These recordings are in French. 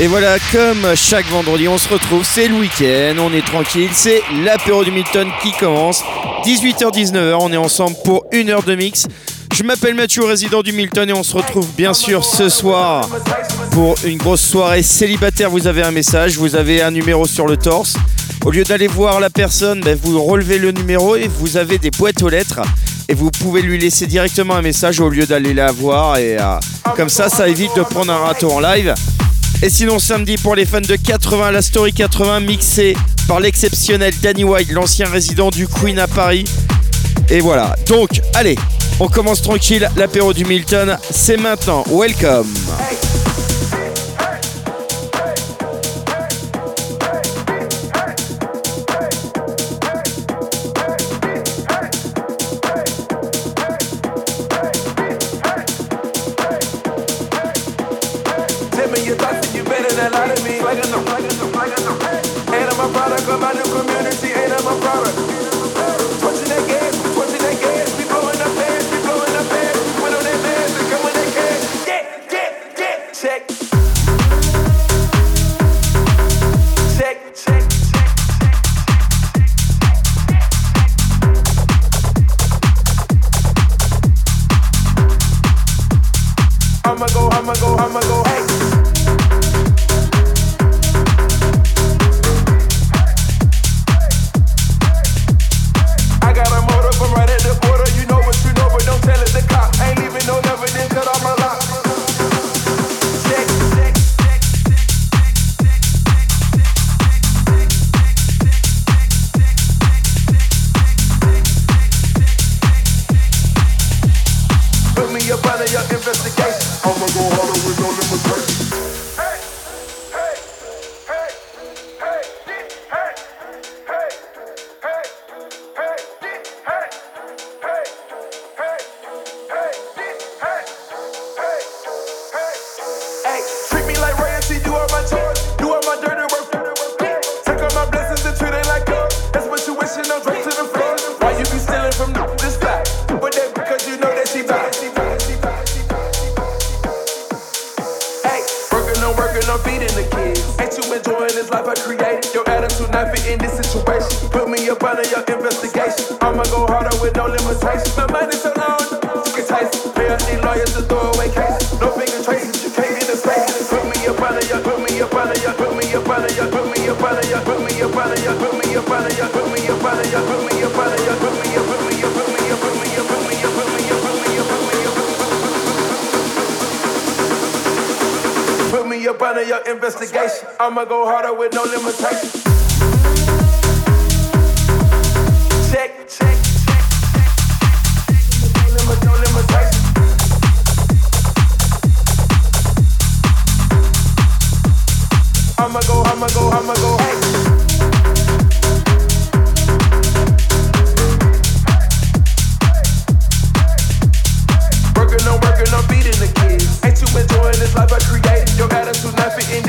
Et voilà, comme chaque vendredi, on se retrouve, c'est le week-end, on est tranquille, c'est l'apéro du Milton qui commence. 18h-19h, on est ensemble pour une heure de mix. Je m'appelle Mathieu, résident du Milton, et on se retrouve bien sûr ce soir pour une grosse soirée célibataire. Vous avez un message, vous avez un numéro sur le torse. Au lieu d'aller voir la personne, ben, vous relevez le numéro et vous avez des boîtes aux lettres. Et vous pouvez lui laisser directement un message au lieu d'aller la voir. Et euh, comme ça, ça évite de prendre un râteau en live. Et sinon, samedi, pour les fans de 80, la Story 80 mixée par l'exceptionnel Danny White, l'ancien résident du Queen à Paris. Et voilà. Donc, allez, on commence tranquille. L'apéro du Milton, c'est maintenant. Welcome. I'ma go, I'ma go, I'ma go, hey. this life I create, your attitude not in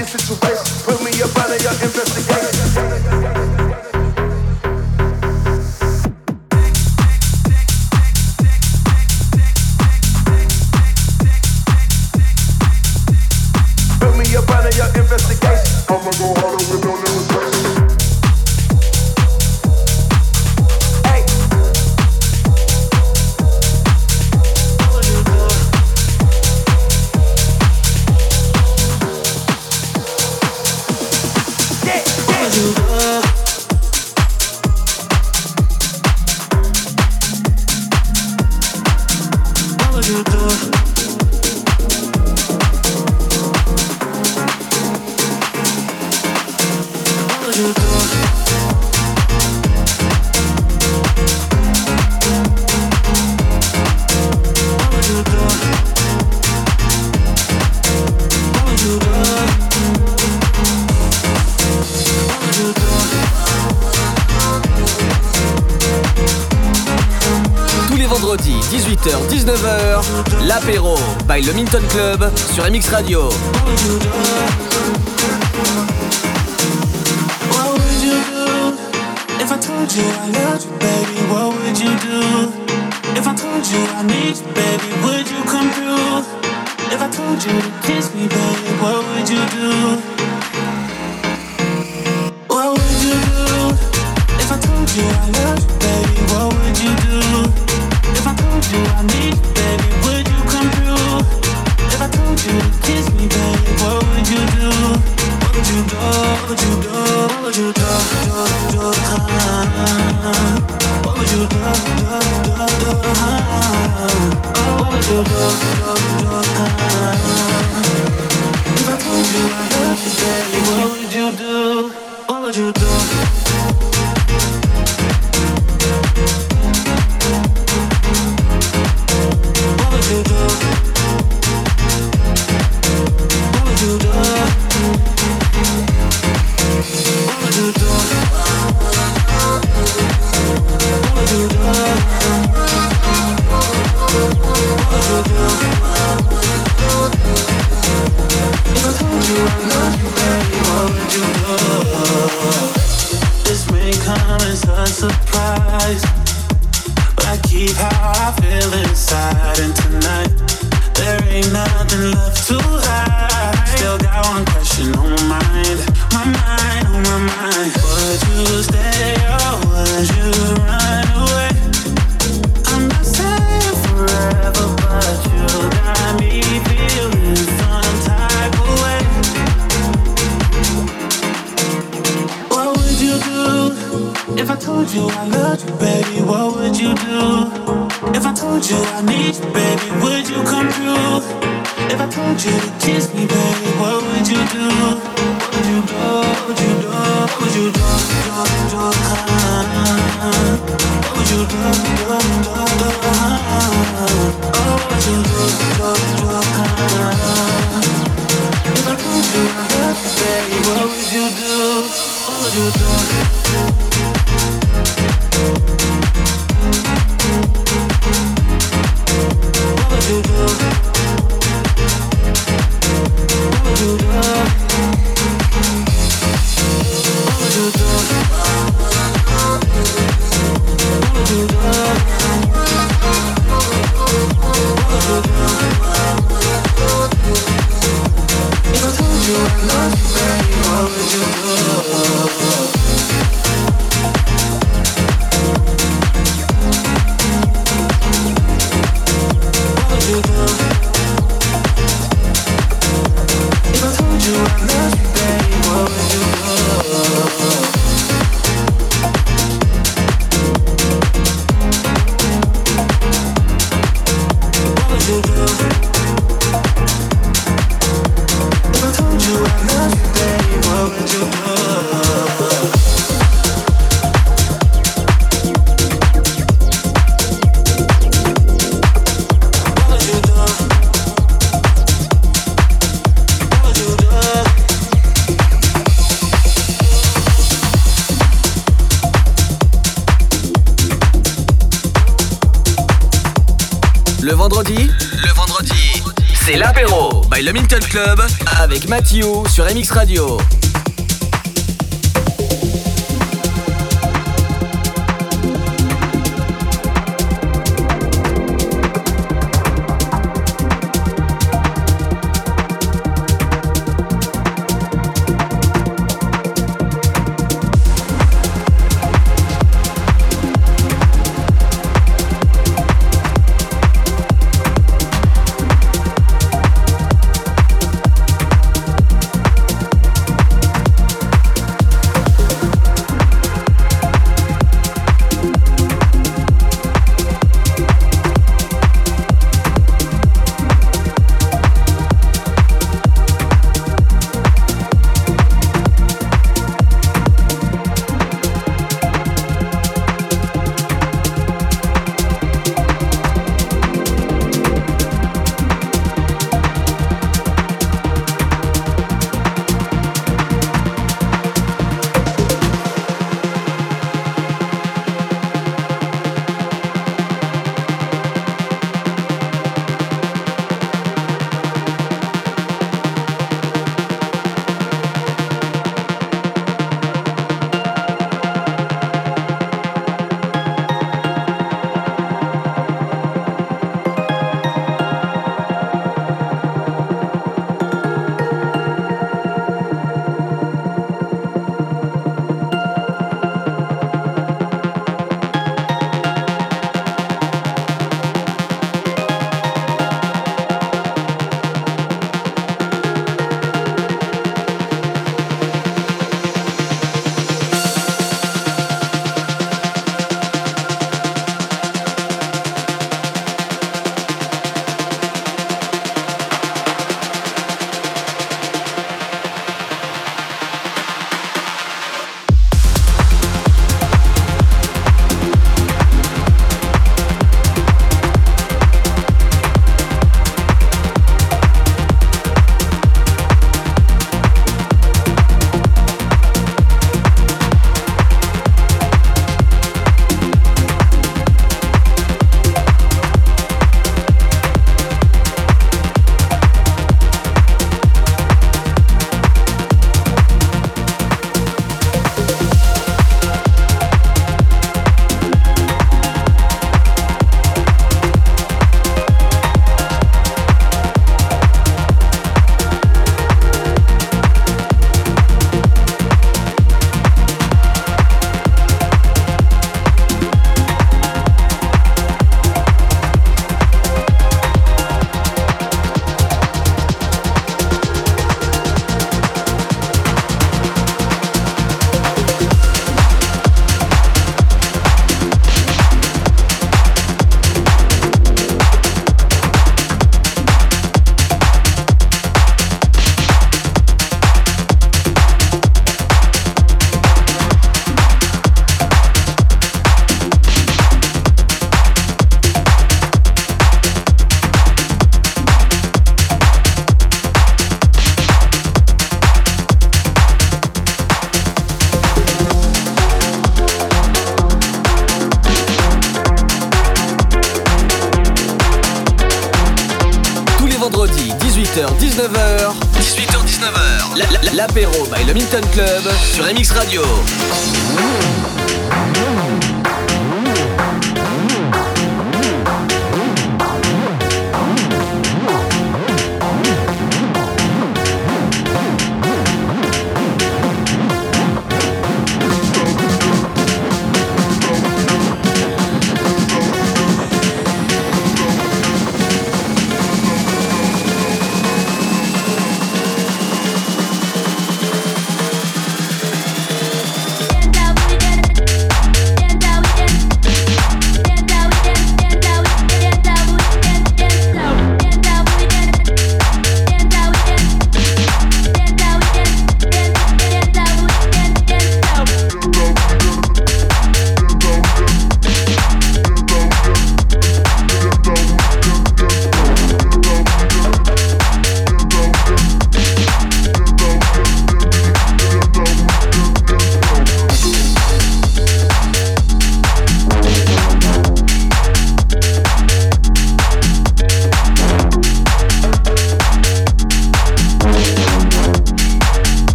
Clinton Club sur MX Radio. If I told you I what you do? What would you do? Minton Club avec Mathieu sur MX Radio.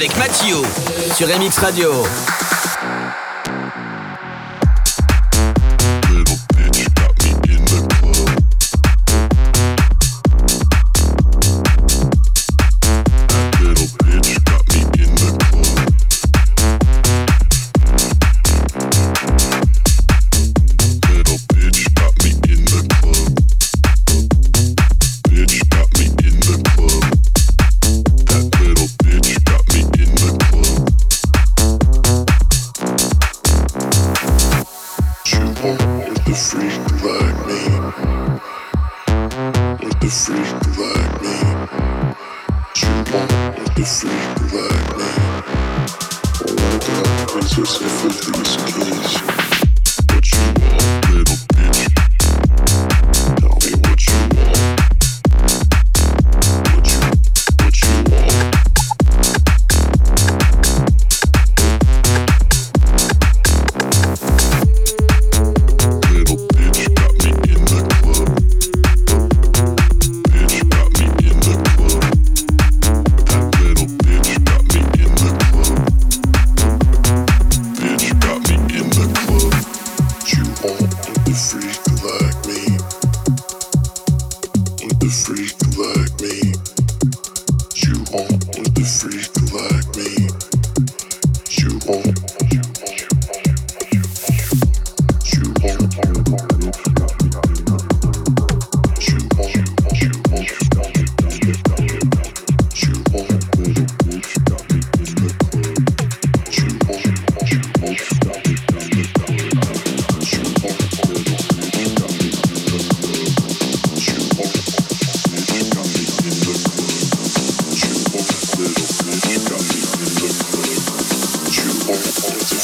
Avec Mathieu sur MX Radio.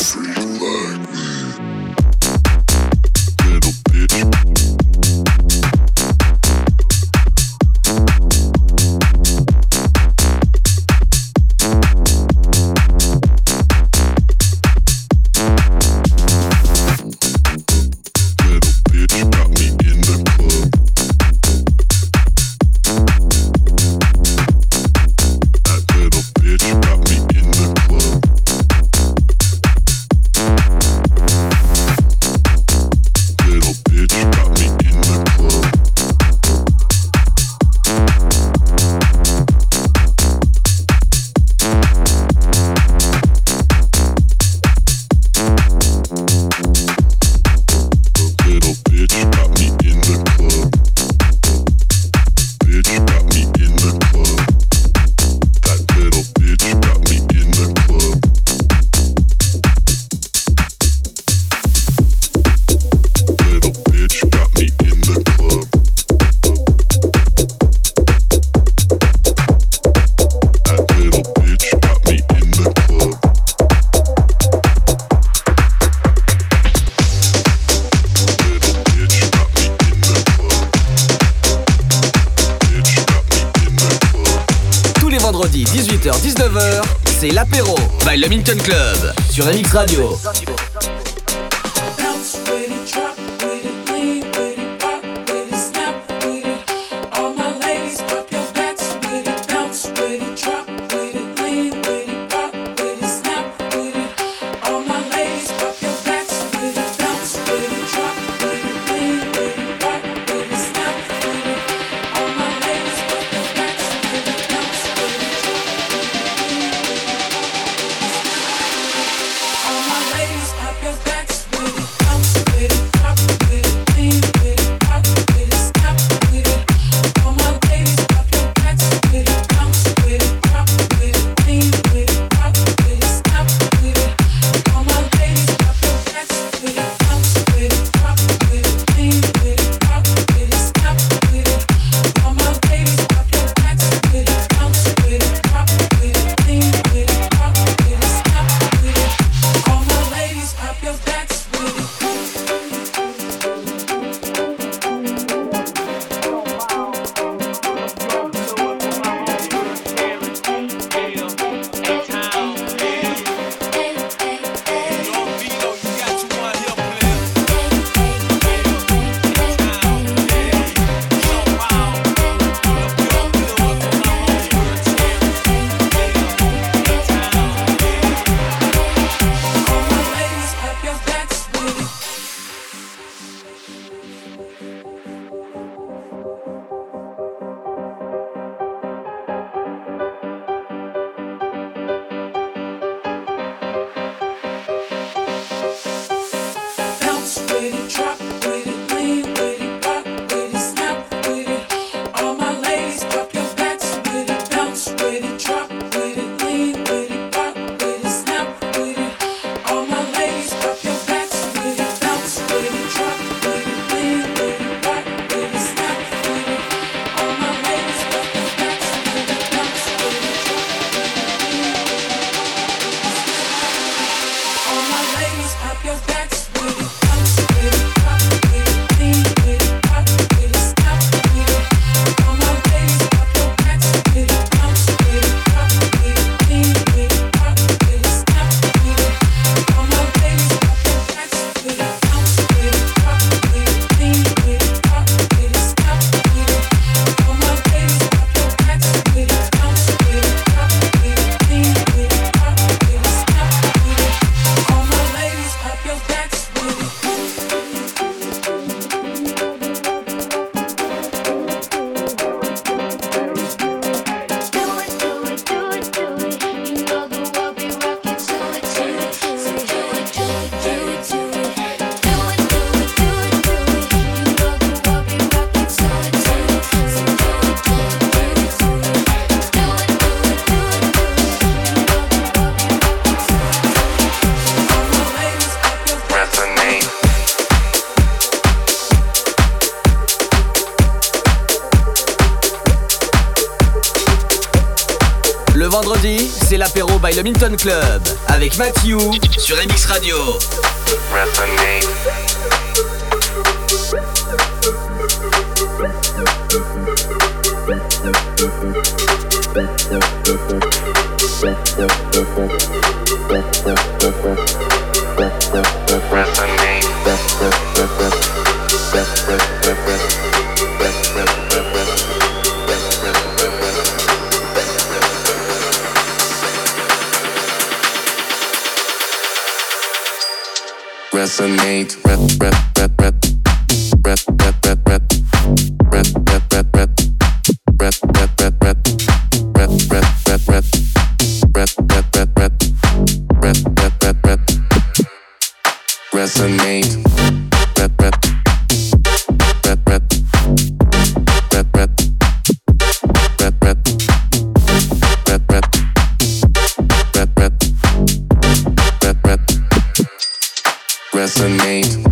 Freedom. Sur MX Radio. Minton Club avec Matthew sur MX Radio. for me.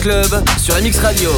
Club sur MX Radio.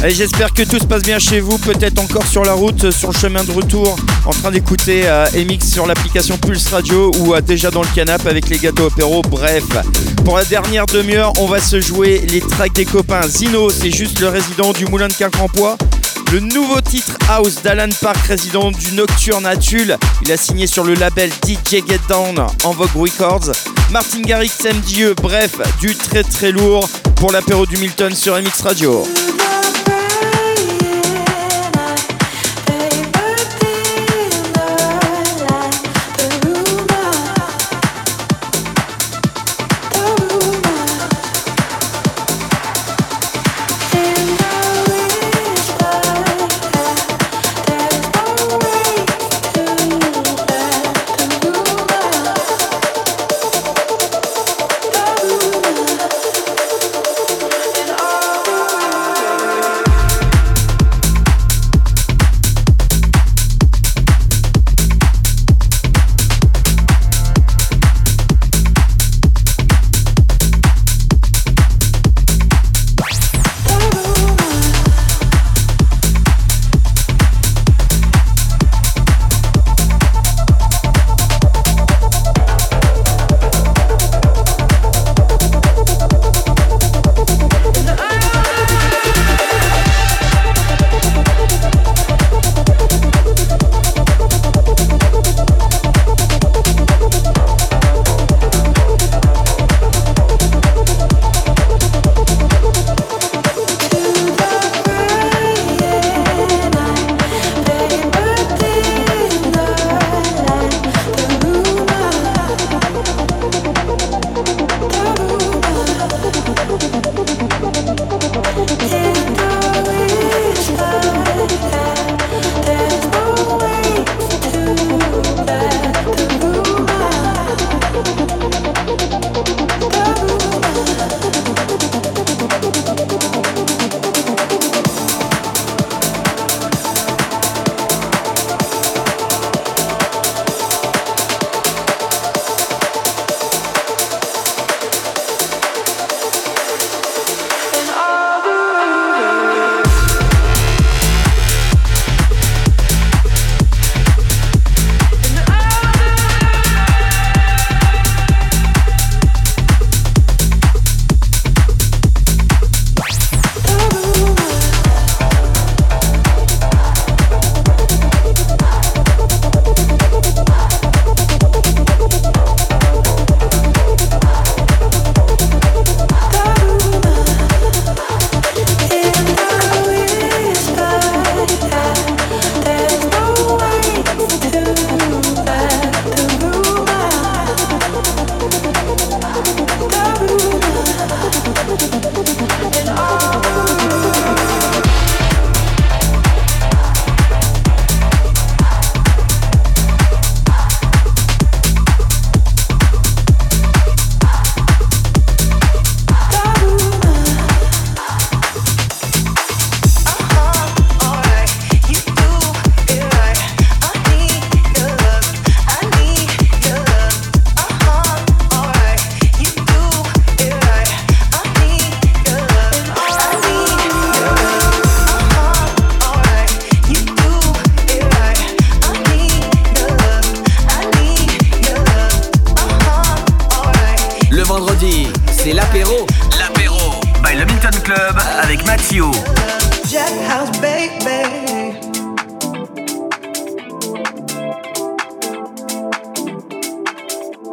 Allez, j'espère que tout se passe bien chez vous, peut-être encore sur la route, sur le chemin de retour, en train d'écouter euh, MX sur l'application Pulse Radio ou euh, déjà dans le canapé avec les gâteaux apéro. Bref, pour la dernière demi-heure, on va se jouer les tracks des copains. Zino, c'est juste le résident du Moulin de Quincampoix. Le nouveau titre House d'Alan Park, résident du Nocturne à Tulle. Il a signé sur le label DJ Get Down en Vogue Records. Martin Garrix, MDE, bref, du très très lourd pour l'apéro du Milton sur MX Radio. vendredi, c'est l'apéro. L'apéro by Le Milton Club avec Mathieu. Jack House Baby.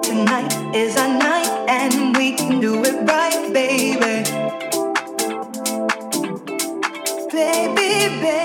Tonight is our night and we can do it right, baby. Baby, baby.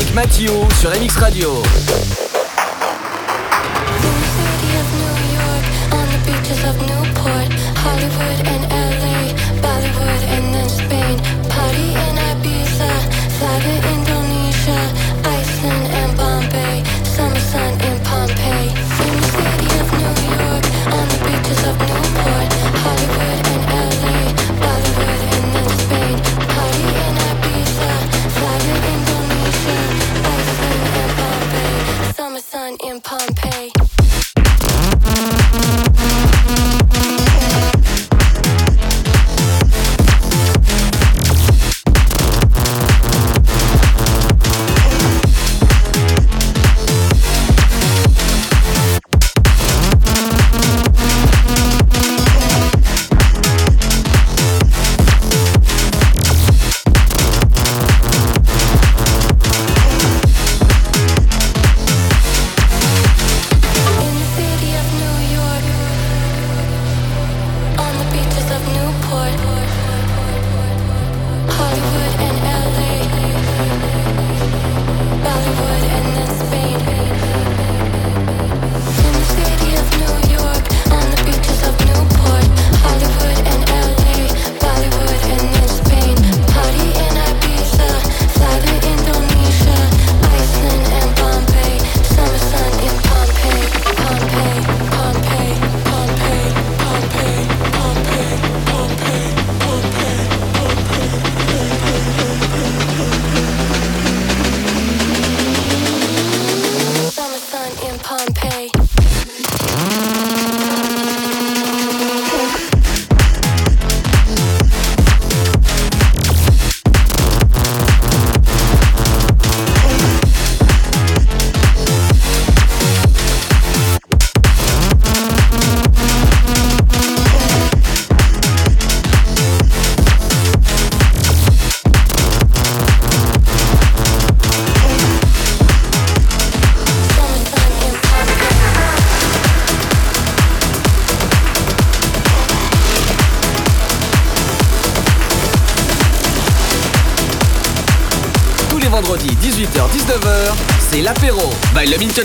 avec Mathieu sur MX Radio.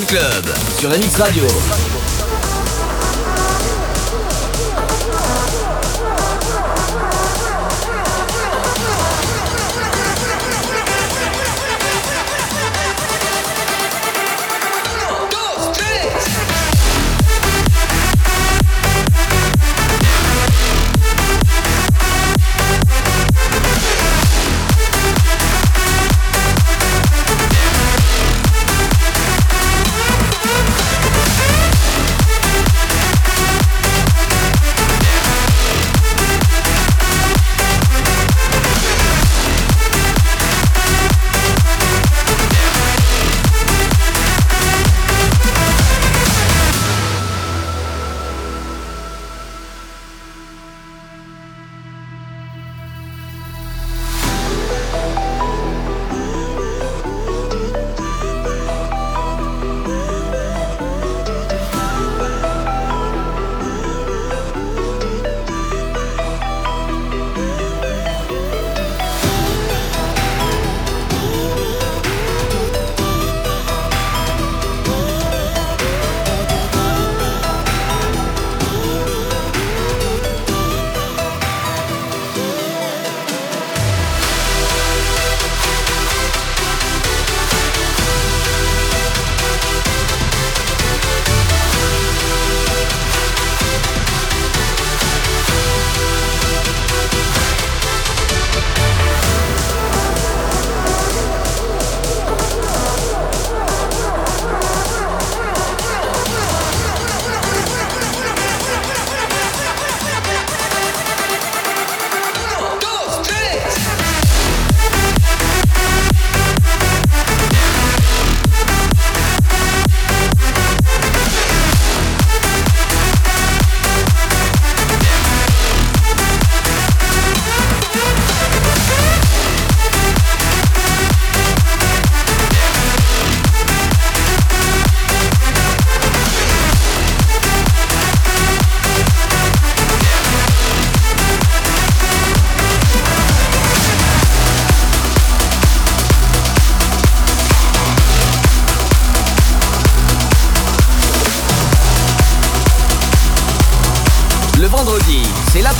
Club sur la Radio.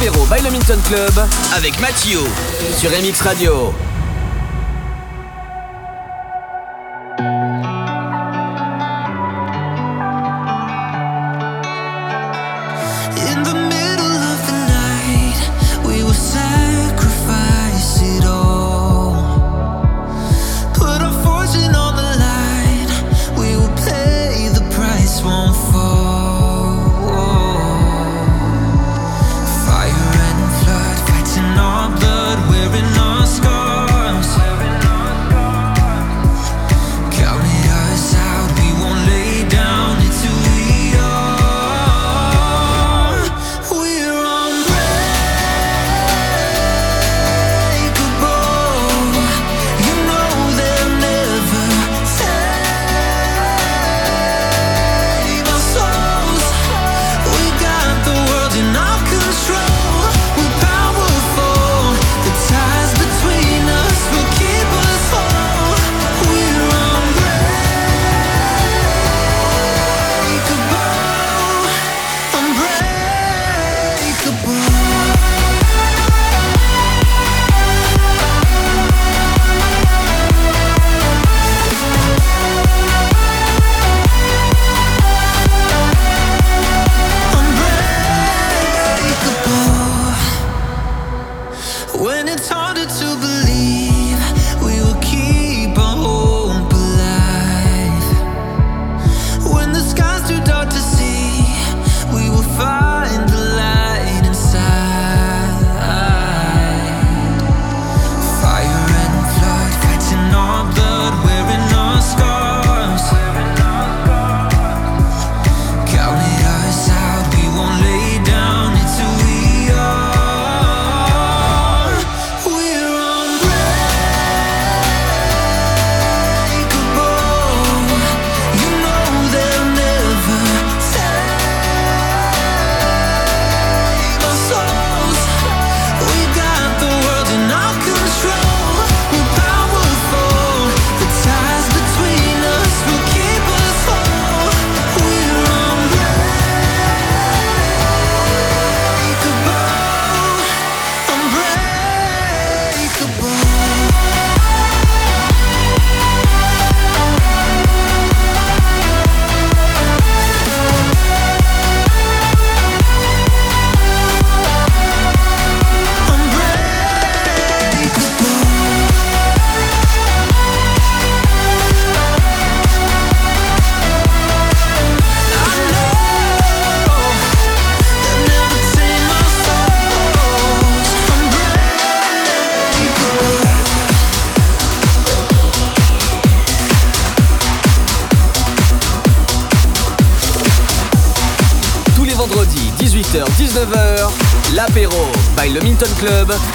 l'apéro by le Minton Club avec Mathieu sur MX Radio.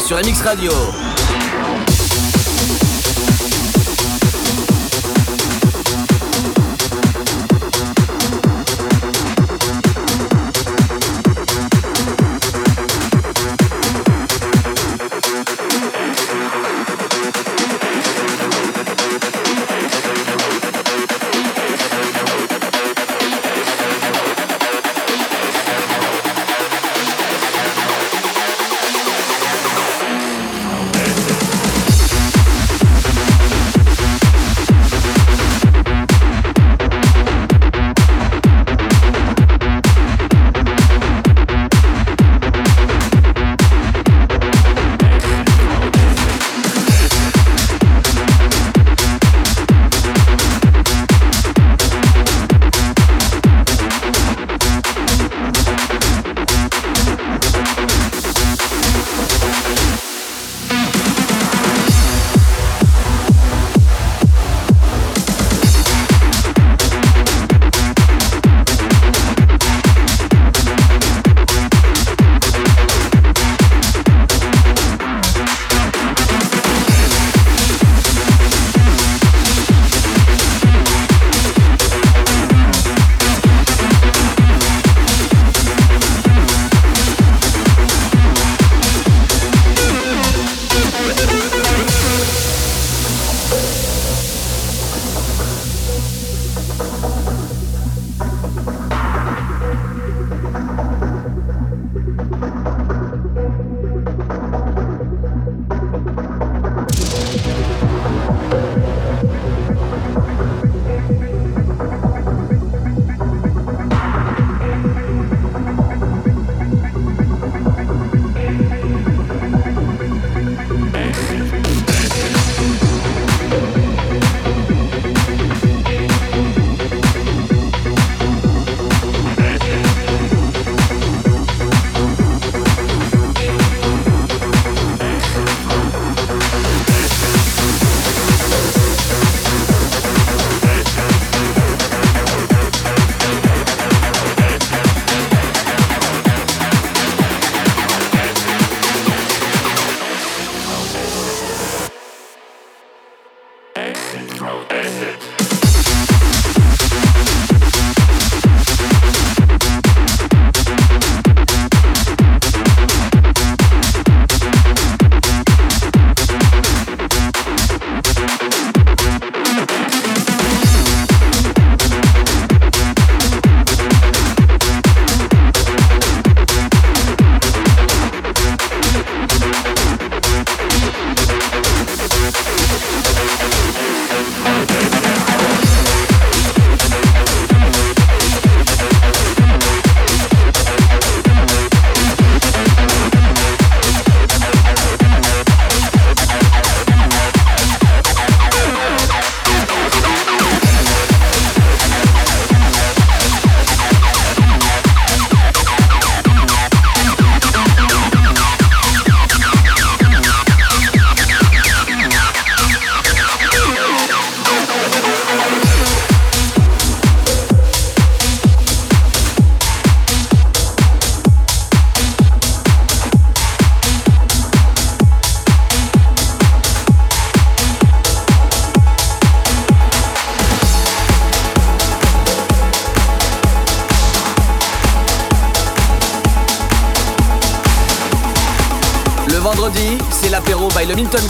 Sur MX Radio.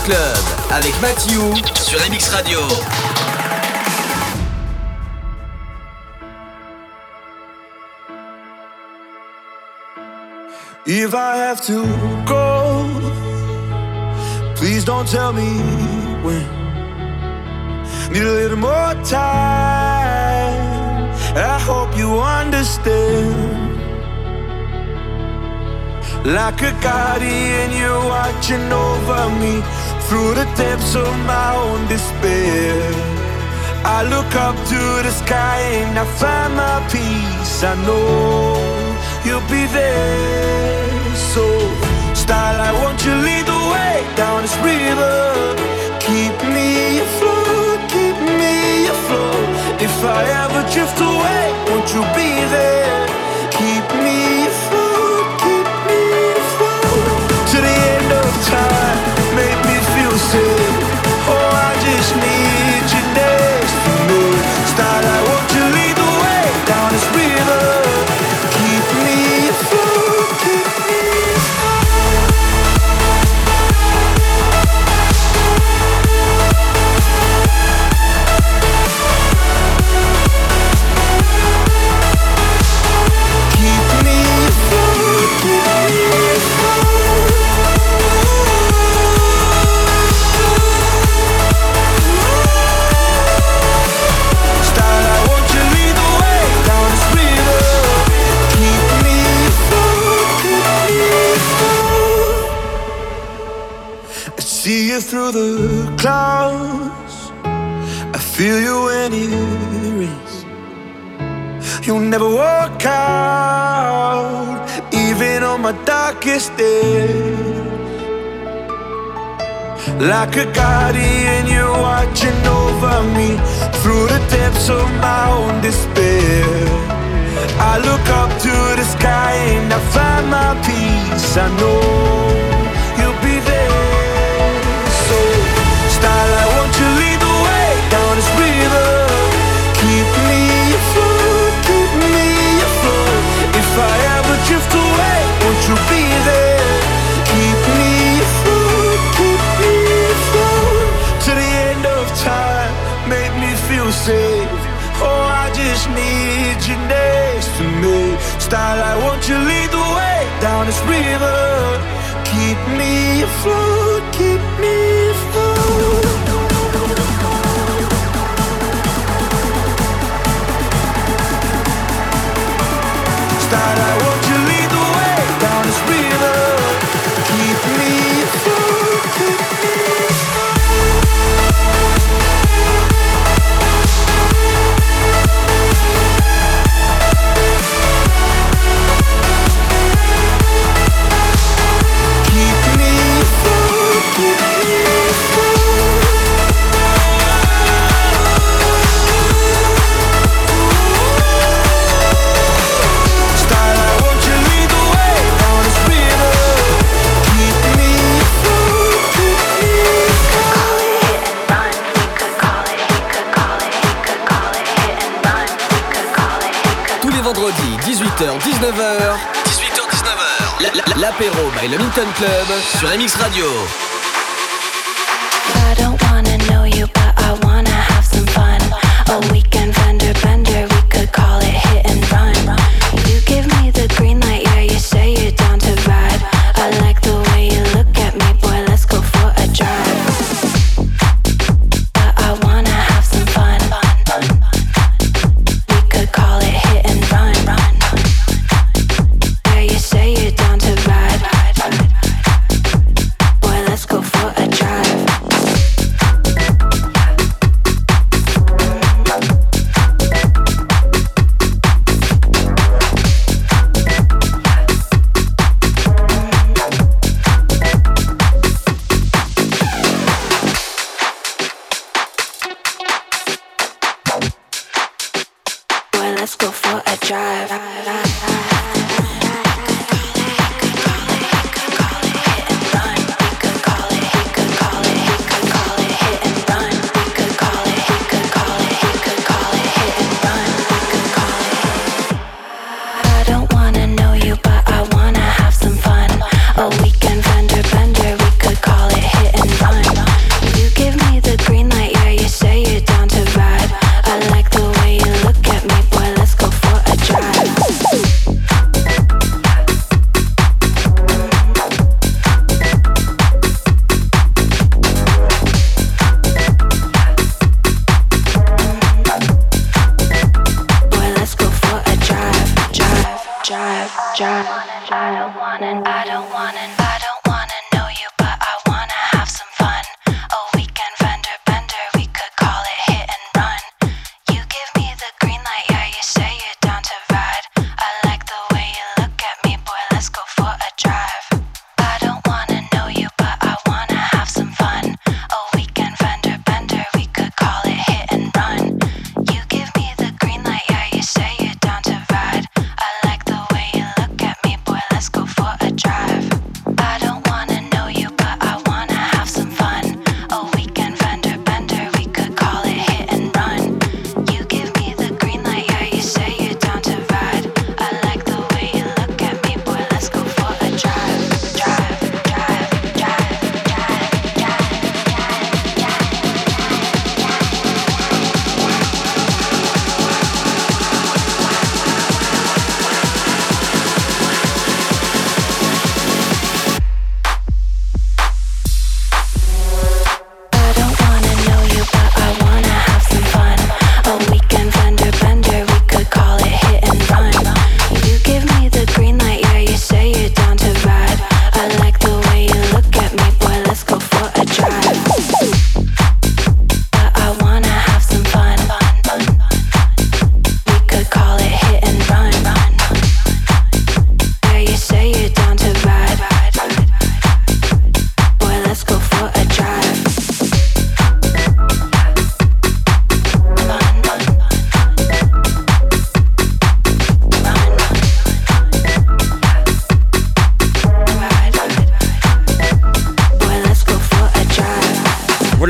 Club avec Mathieu sur MX Radio. If I have to go, please don't tell me when. Need a little more time. I hope you understand. Like a guardian, you're watching over me through the depths of my own despair. I look up to the sky and I find my peace. I know you'll be there. So, starlight, won't you lead the way down this river? Keep me afloat, keep me afloat. If I ever drift away, won't you be there? Keep me afloat, keep me afloat. To the end of time, me through the clouds. I feel you when it rains. You'll never walk out, even on my darkest days. Like a guardian, you're watching over me through the depths of my own despair. I look up to the sky and I find my peace. I know Starlight, won't you lead the way down this river? Keep me afloat, keep 19h. 18h-19h. L'apéro by le Minton Club sur MX Radio. I don't wanna know you, but I wanna have some fun. A weekend fender bender, we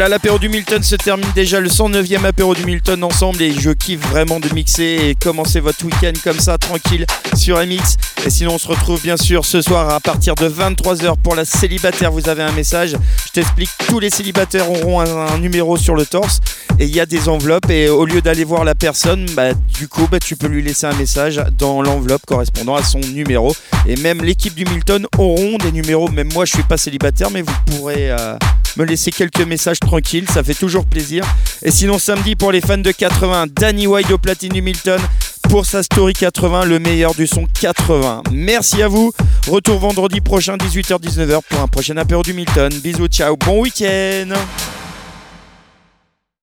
l'apéro du Milton se termine déjà le 109e apéro du Milton ensemble et je kiffe vraiment de mixer et commencer votre week-end comme ça tranquille sur MX. Et sinon on se retrouve bien sûr ce soir à partir de 23h pour la célibataire. Vous avez un message, je t'explique, tous les célibataires auront un, numéro sur le torse et il y a des enveloppes et au lieu d'aller voir la personne, bah, du coup bah, tu peux lui laisser un message dans l'enveloppe correspondant à son numéro. Et même l'équipe du Milton auront des numéros, même moi je suis pas célibataire mais vous pourrez... Euh, me laisser quelques messages tranquilles, ça fait toujours plaisir. Et sinon samedi pour les fans de 80, Danny White au platine du Milton pour sa story 80, le meilleur du son 80. Merci à vous. Retour vendredi prochain 18h-19h pour un prochain apéro du Milton. Bisous, ciao, bon week-end.